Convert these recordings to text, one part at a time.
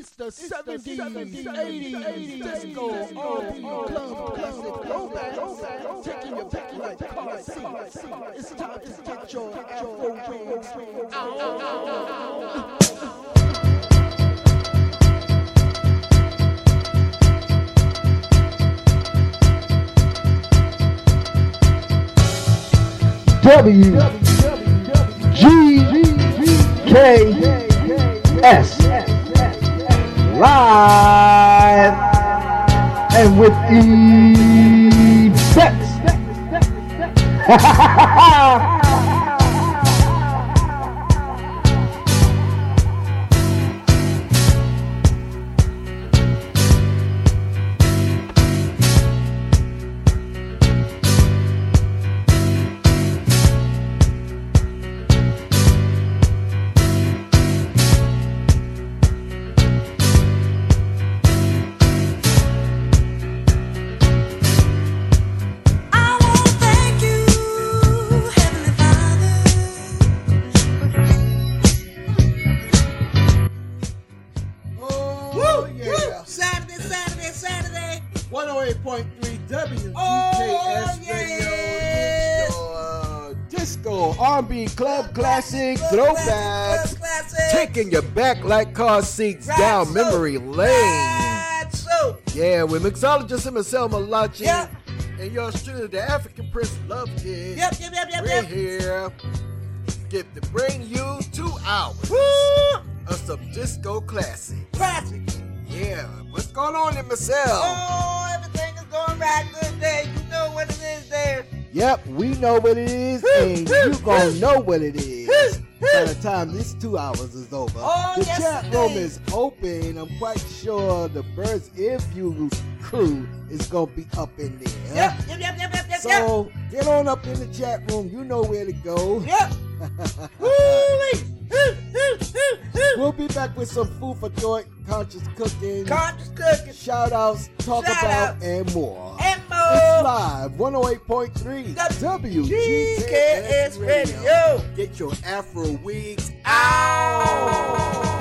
It's the 70s, 70s, 80s, 80s, disco, R&B, club, classic, throwback, taking your back like car seats. It's time to get your afro wings. W G K S live and with effects. I classic, throwbacks. classic, club classic. Taking you back like car seats Right, down so- memory lane. Right, so. Yeah, with mixologist himself, Malachi. Yep. And your student, the African Prince Love Kid. Yep, yep, yep, yep, We're yep. here. Get to bring you two hours Woo! of some disco classic. Classic. Yeah, what's going on in Marcel? Oh, everything is going right good there. You know what it is there. Yep, we know what it is, and you gonna know what it is by the time this two hours is over. Oh, the chat room is open. I'm quite sure the Birds If You crew is gonna be up in there. Yep, yep, yep, yep, yep, yep, So get on up in the chat room. You know where to go. yep. We'll be back with some food for thought, conscious cooking, Conscious cooking. shout outs, talk Shout about, outs. and more. And more. It's live 108.3 GKS WGKS Radio. Get your Afro wigs Ow.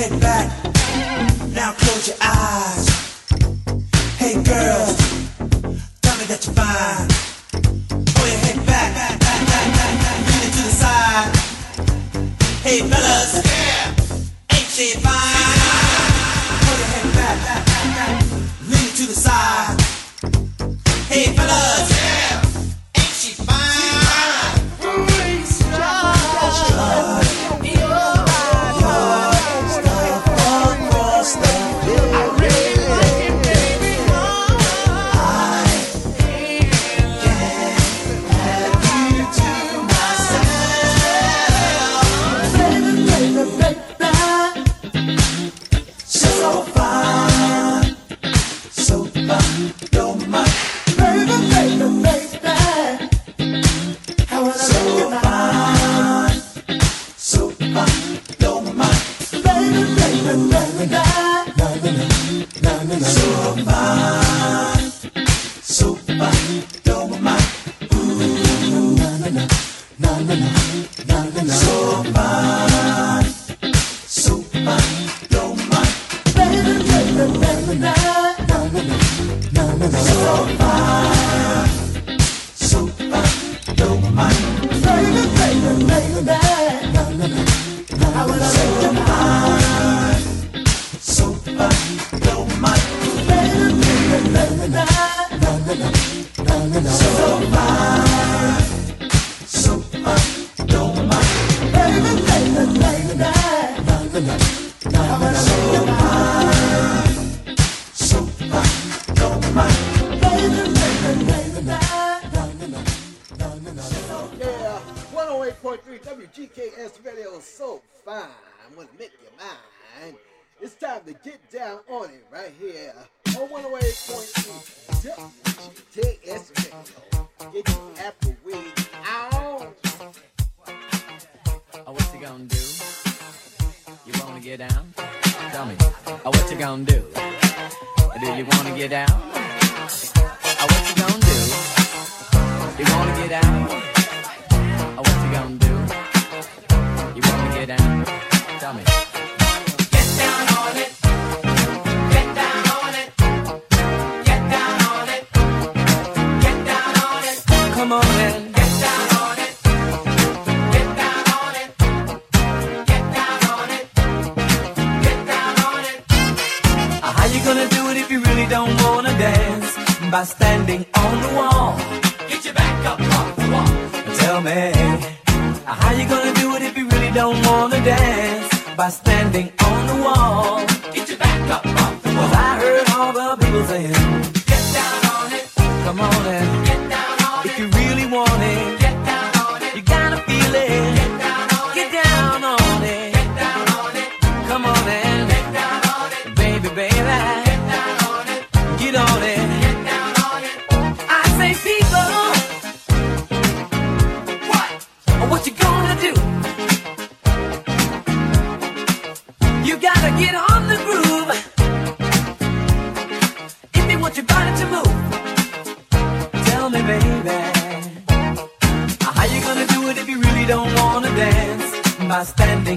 head back. Now close your eyes. Hey girl, tell me that you're fine. Pull your head back, back, back, back, back, back. lean it to the side. Hey fellas, yeah. ain't she fine?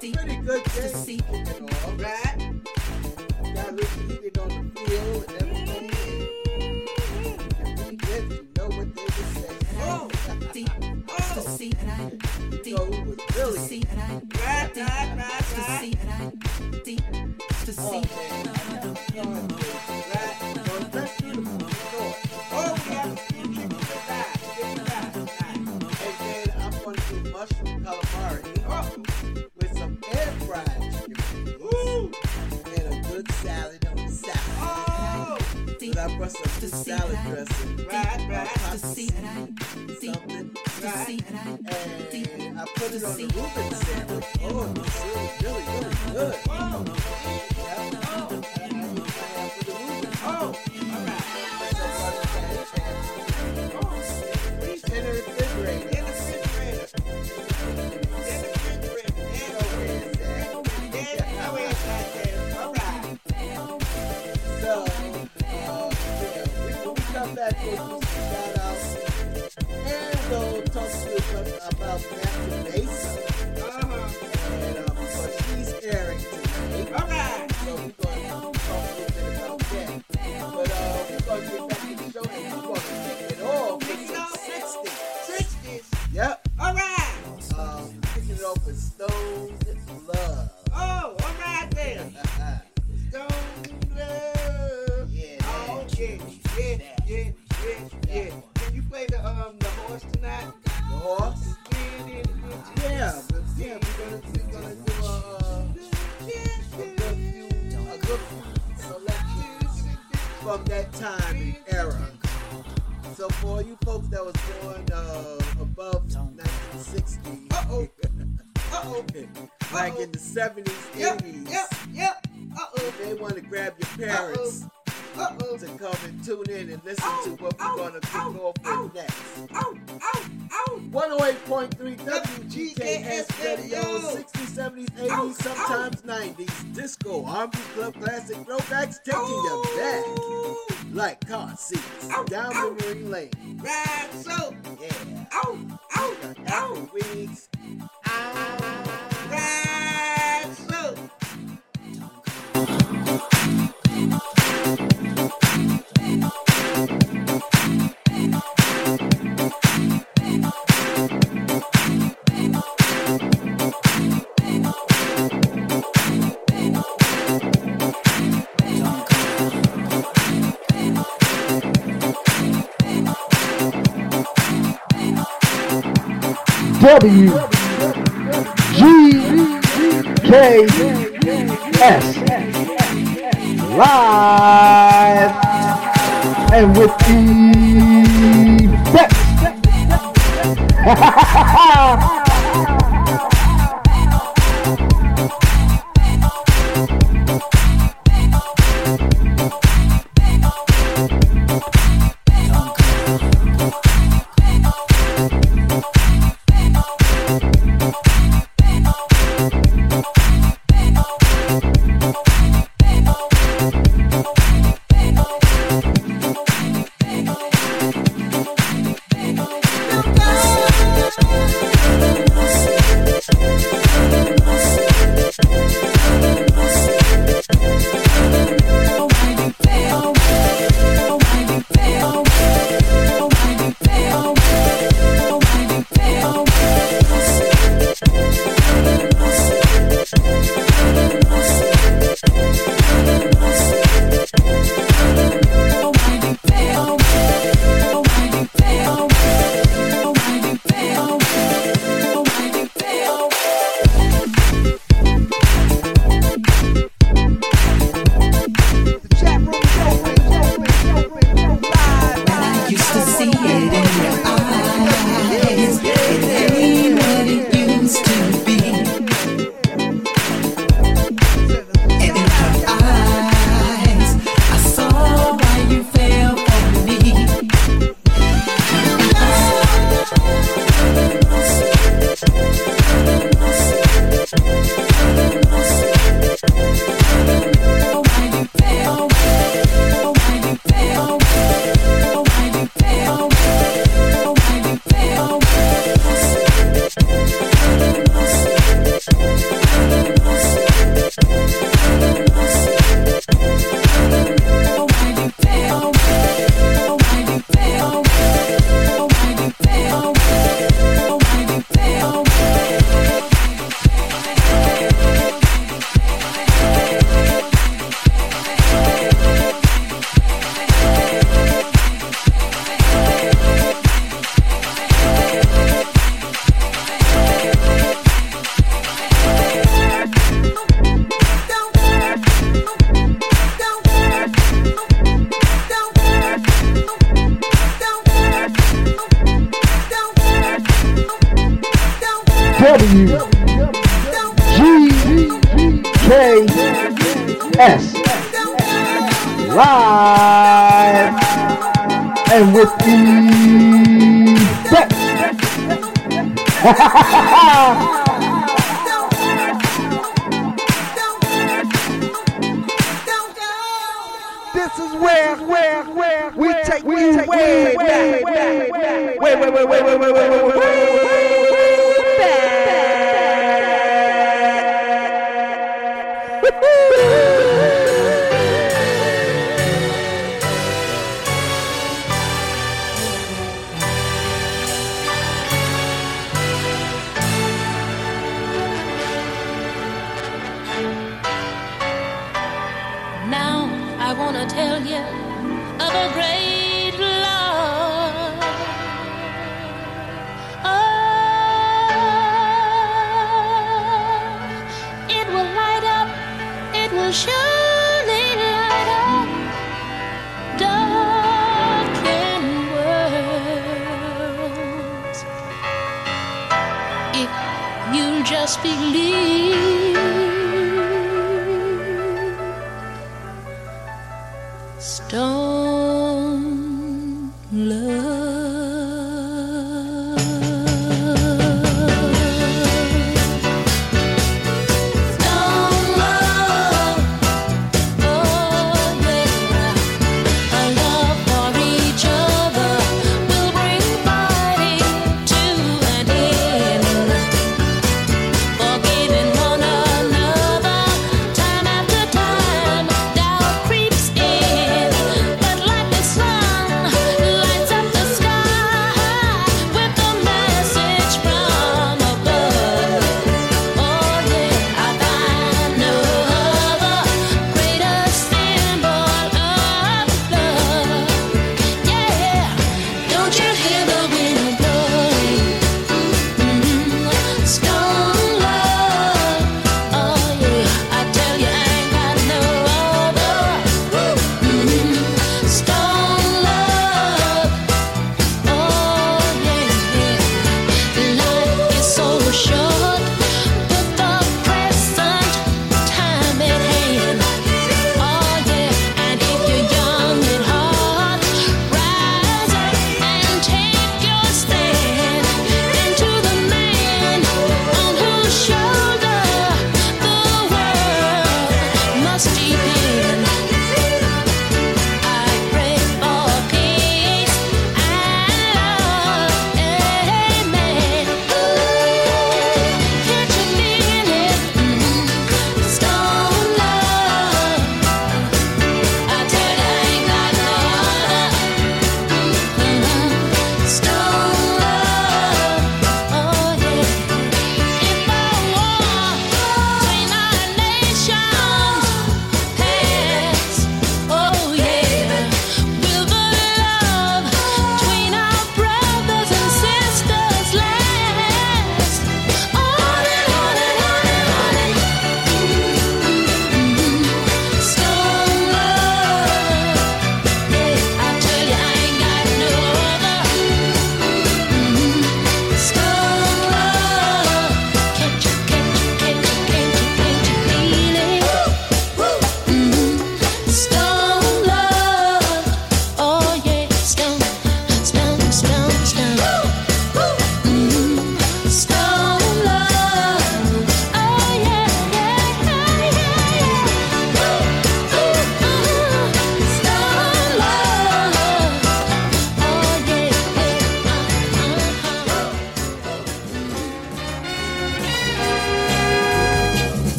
deep to see. Alright. salad dressing. Right, right. to see something. Right. And I put it on the roof and said, Oh, it really, really, really good. Wow. Yeah. things I don't about And she's. All right.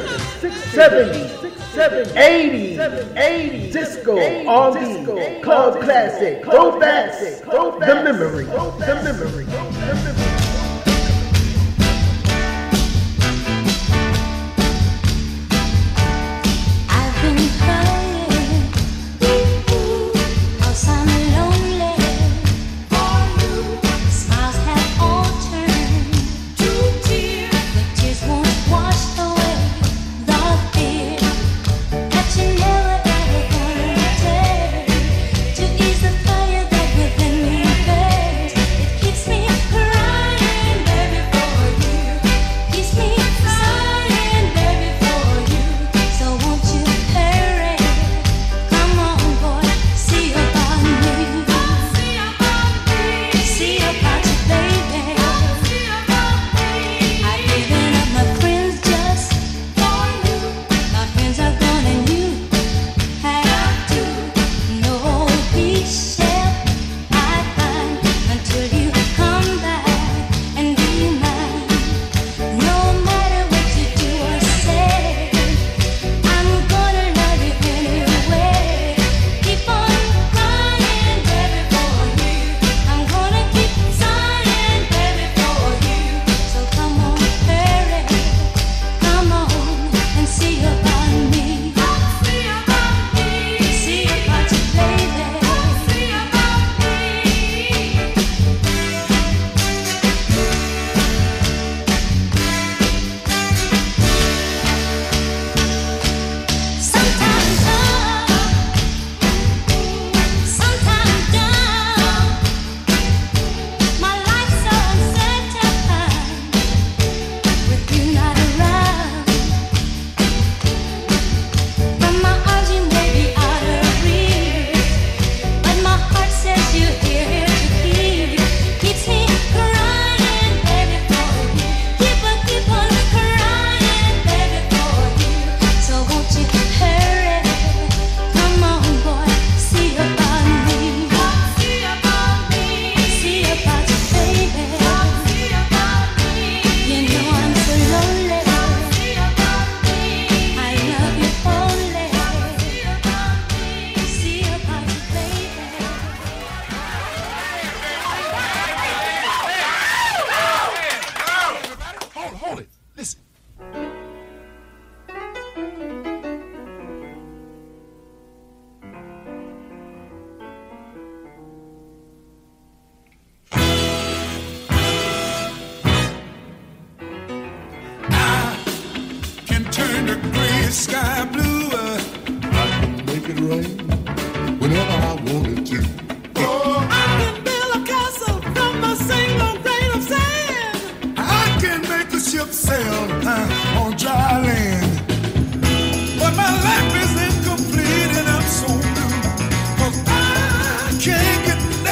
70s, 80s, 80s, disco, all these, club classic, throwbacks, the memory, the memory, the memory.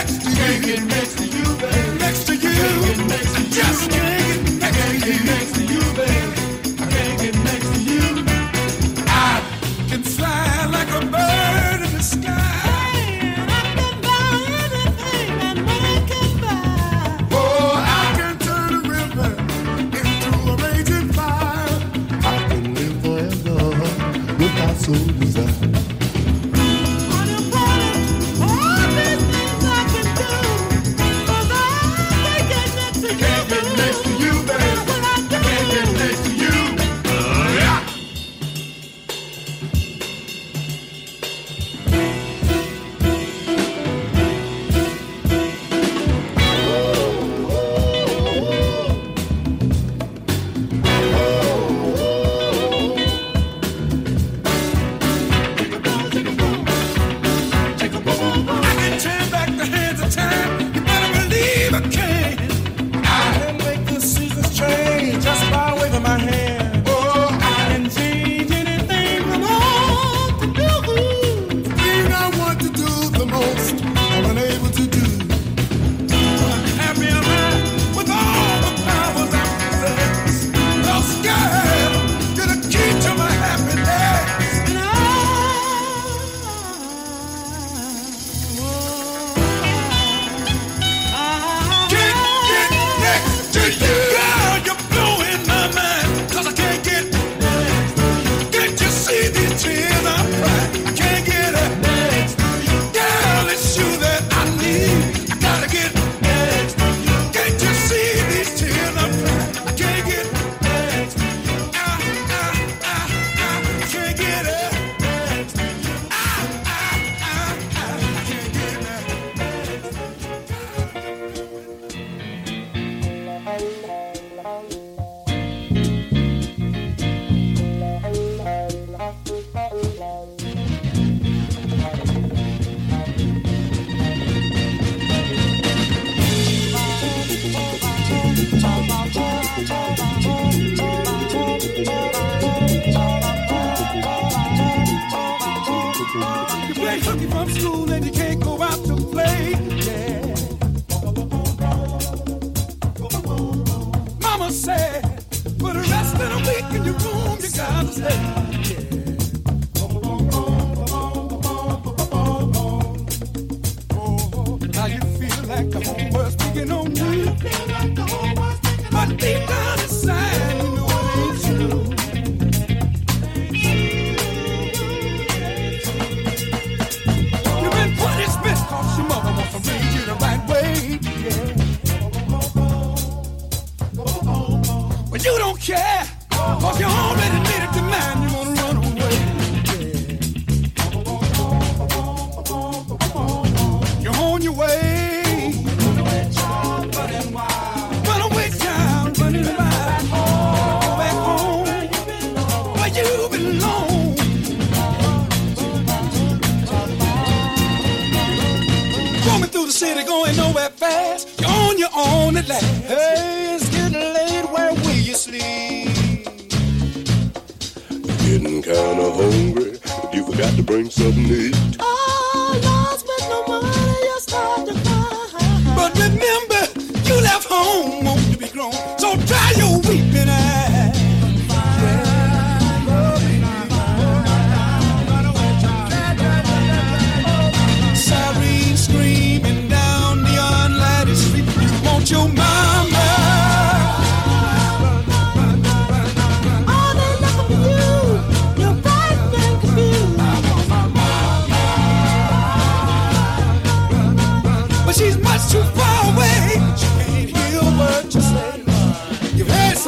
next to you. Can't get next to you, baby. Next to you. Just can't get next to you, baby.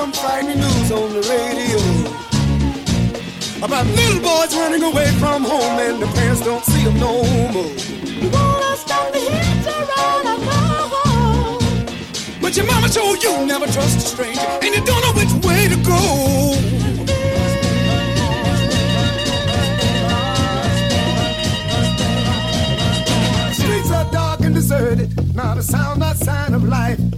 some frightening news on the radio about little boys running away from home and the parents don't see them no more. You wanna stop the around our home. But your mama told you never trust a stranger and you don't know which way to go. deserted, not a sound, not sign of life.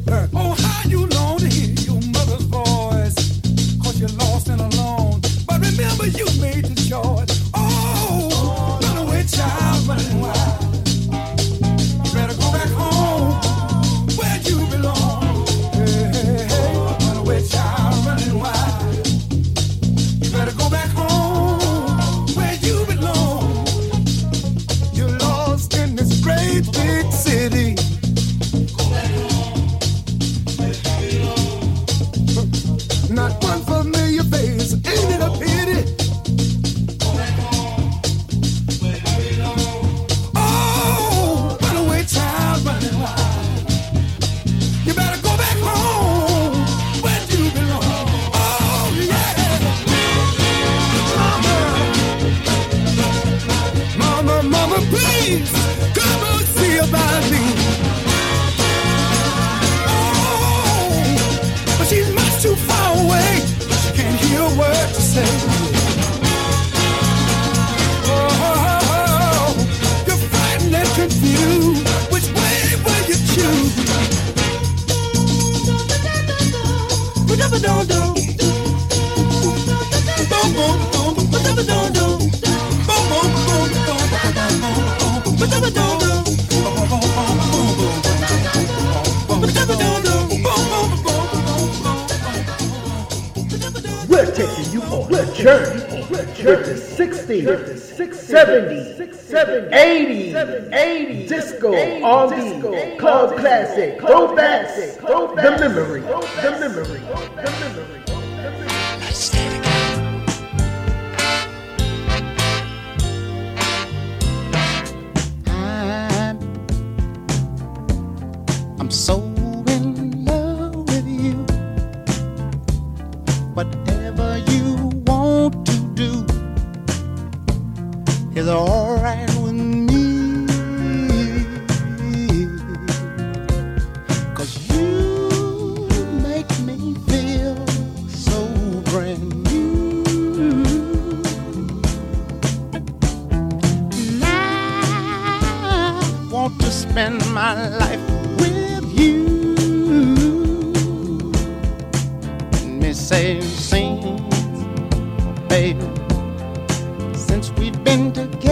all these club classic, club classic, the memory, the memory.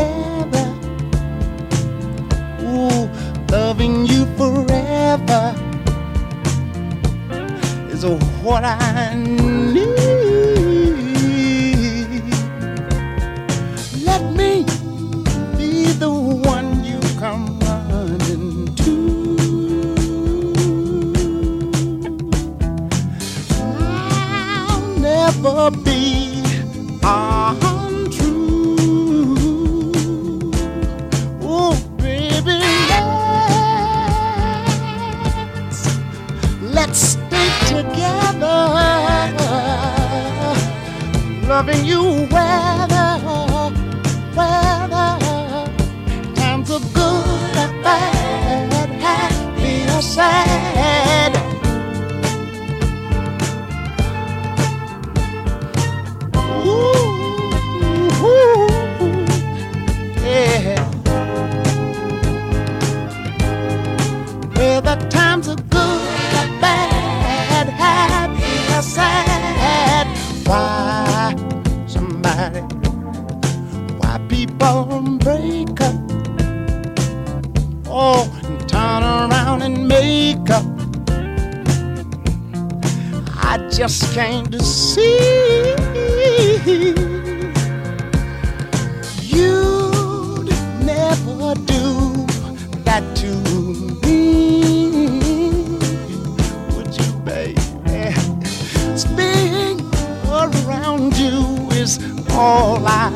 forever. Ooh, loving you forever is what I need. Let me be the one you come running to. I'll never be. Loving you weather, just came to see you'd never do that to me. Would you, baby? Being around you is all I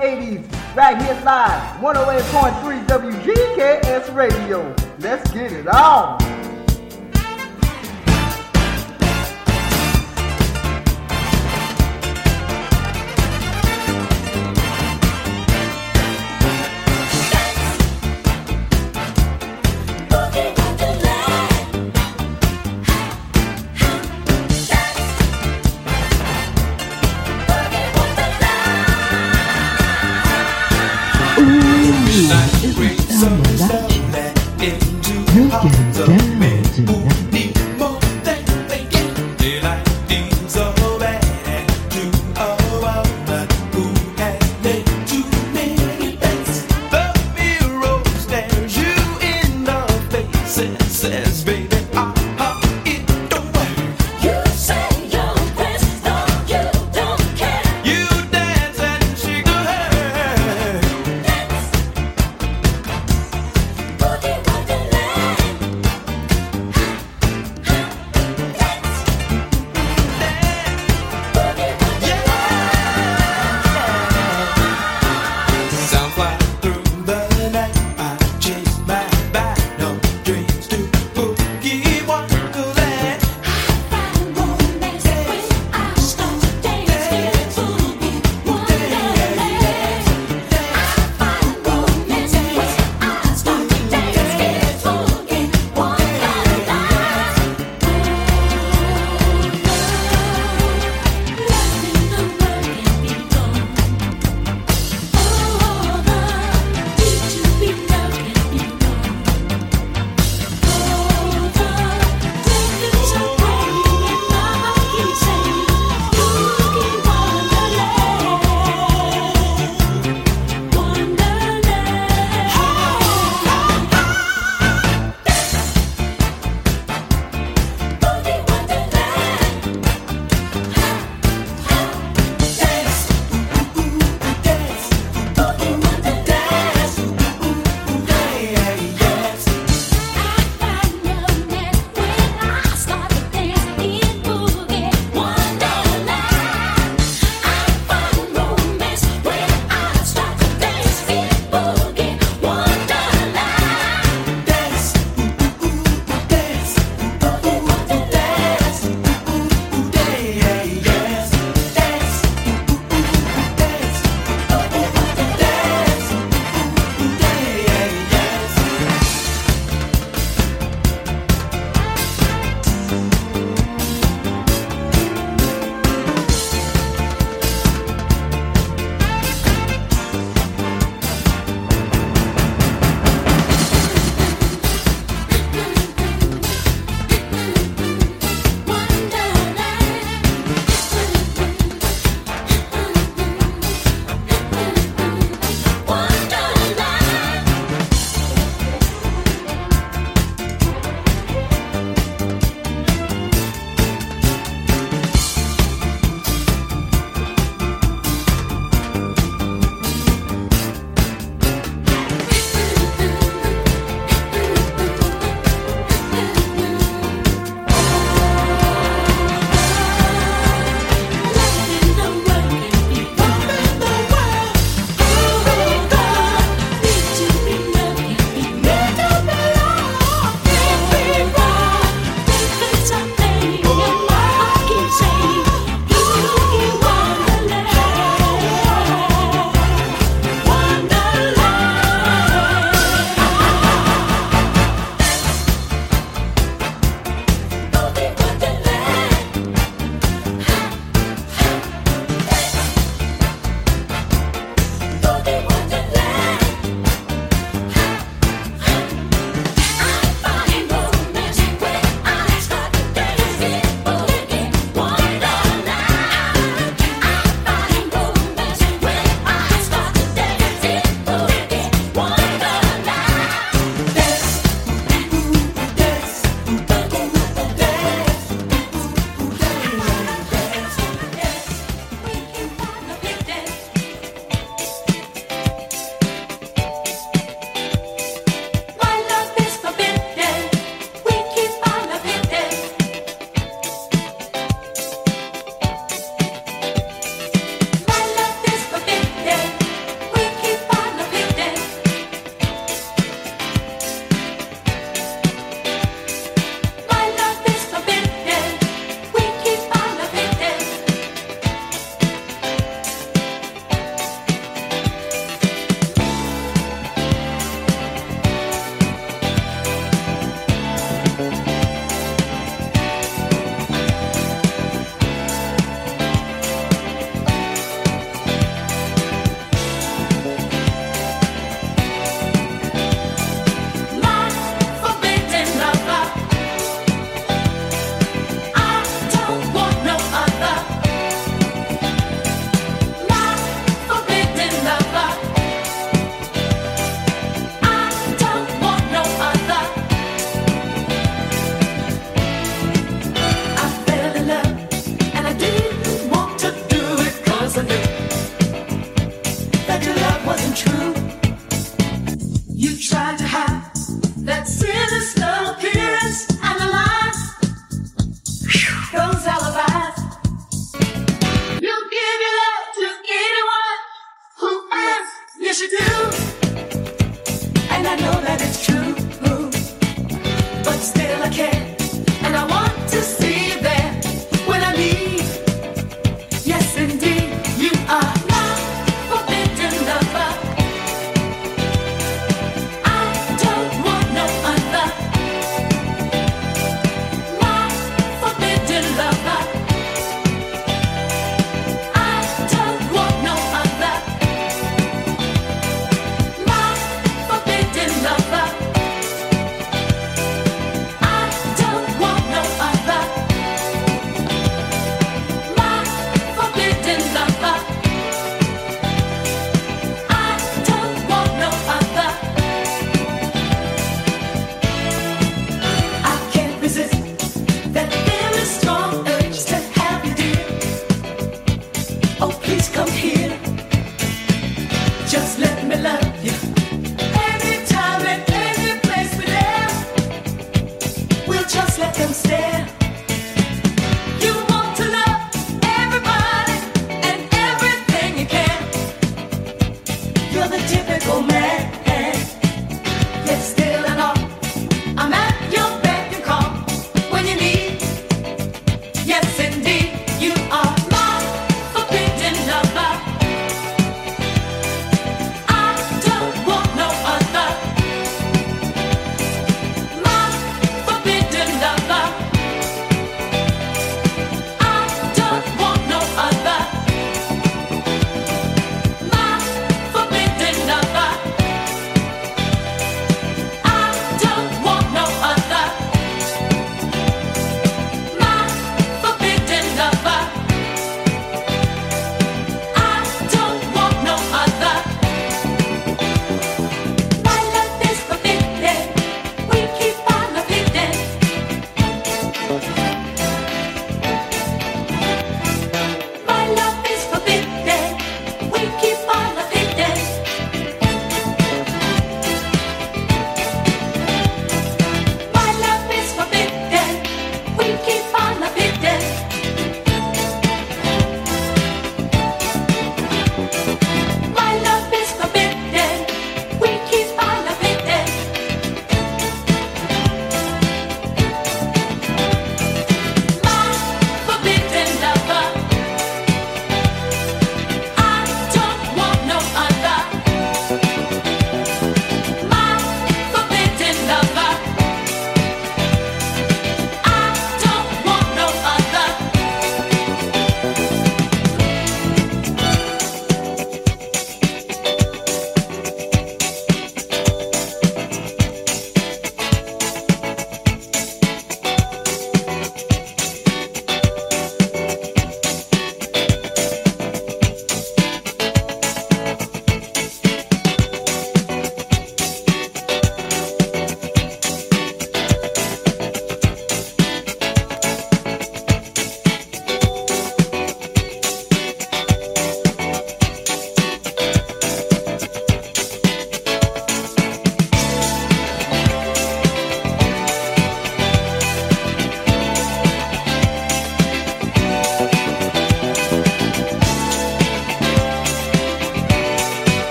80s. Right here live, 108.3 WGKS Radio. Let's get it on.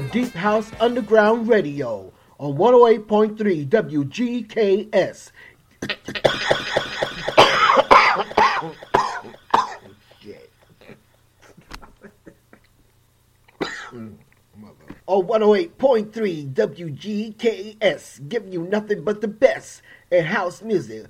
Deep House Underground Radio on 108.3 WGKS. on 108.3 WGKS, giving you nothing but the best in house music.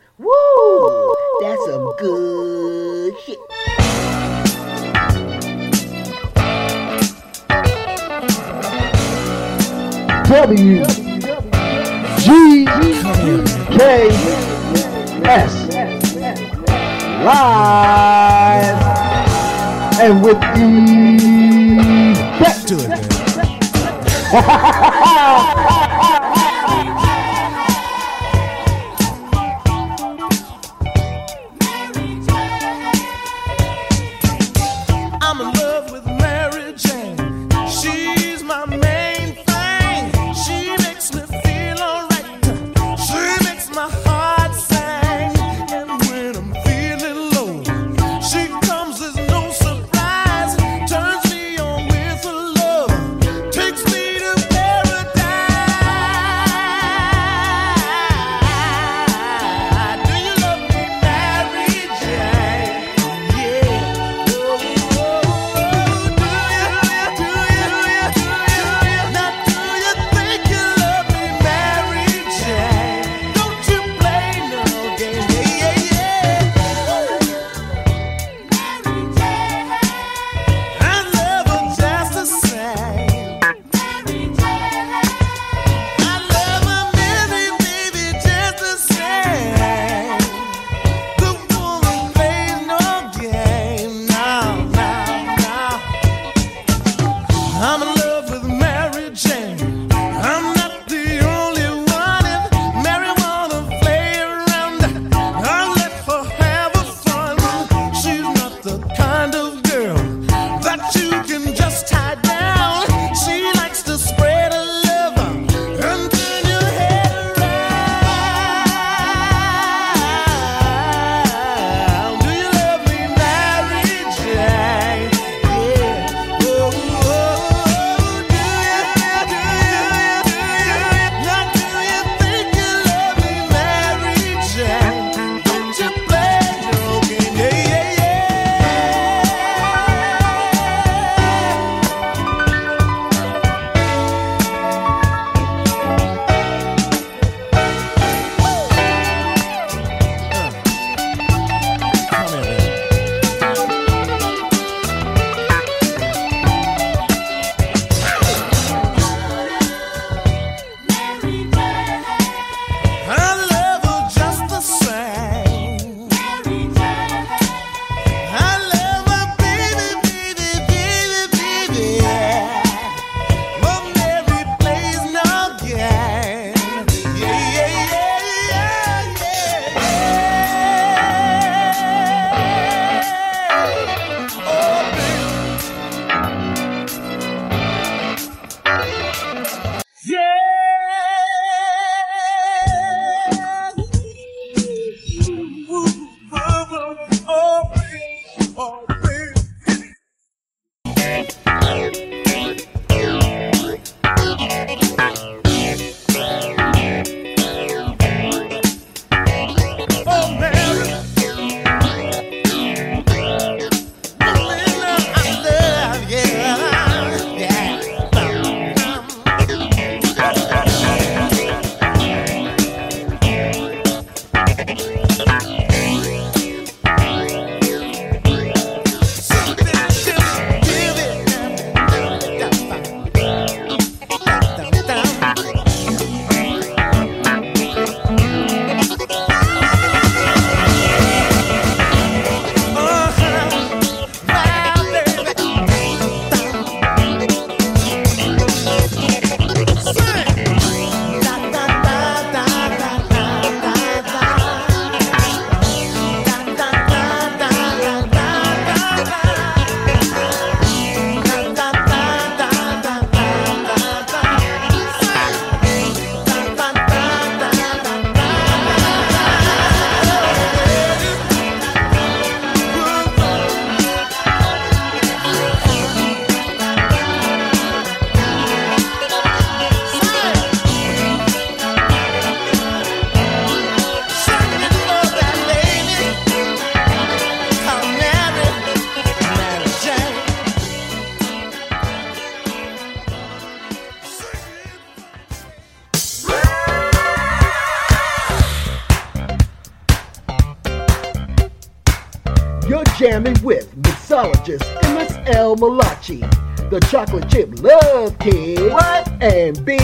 The chocolate chip love kid, What? and Big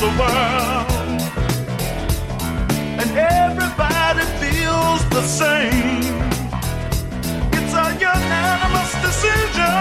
the world. And everybody feels the same. It's a unanimous decision.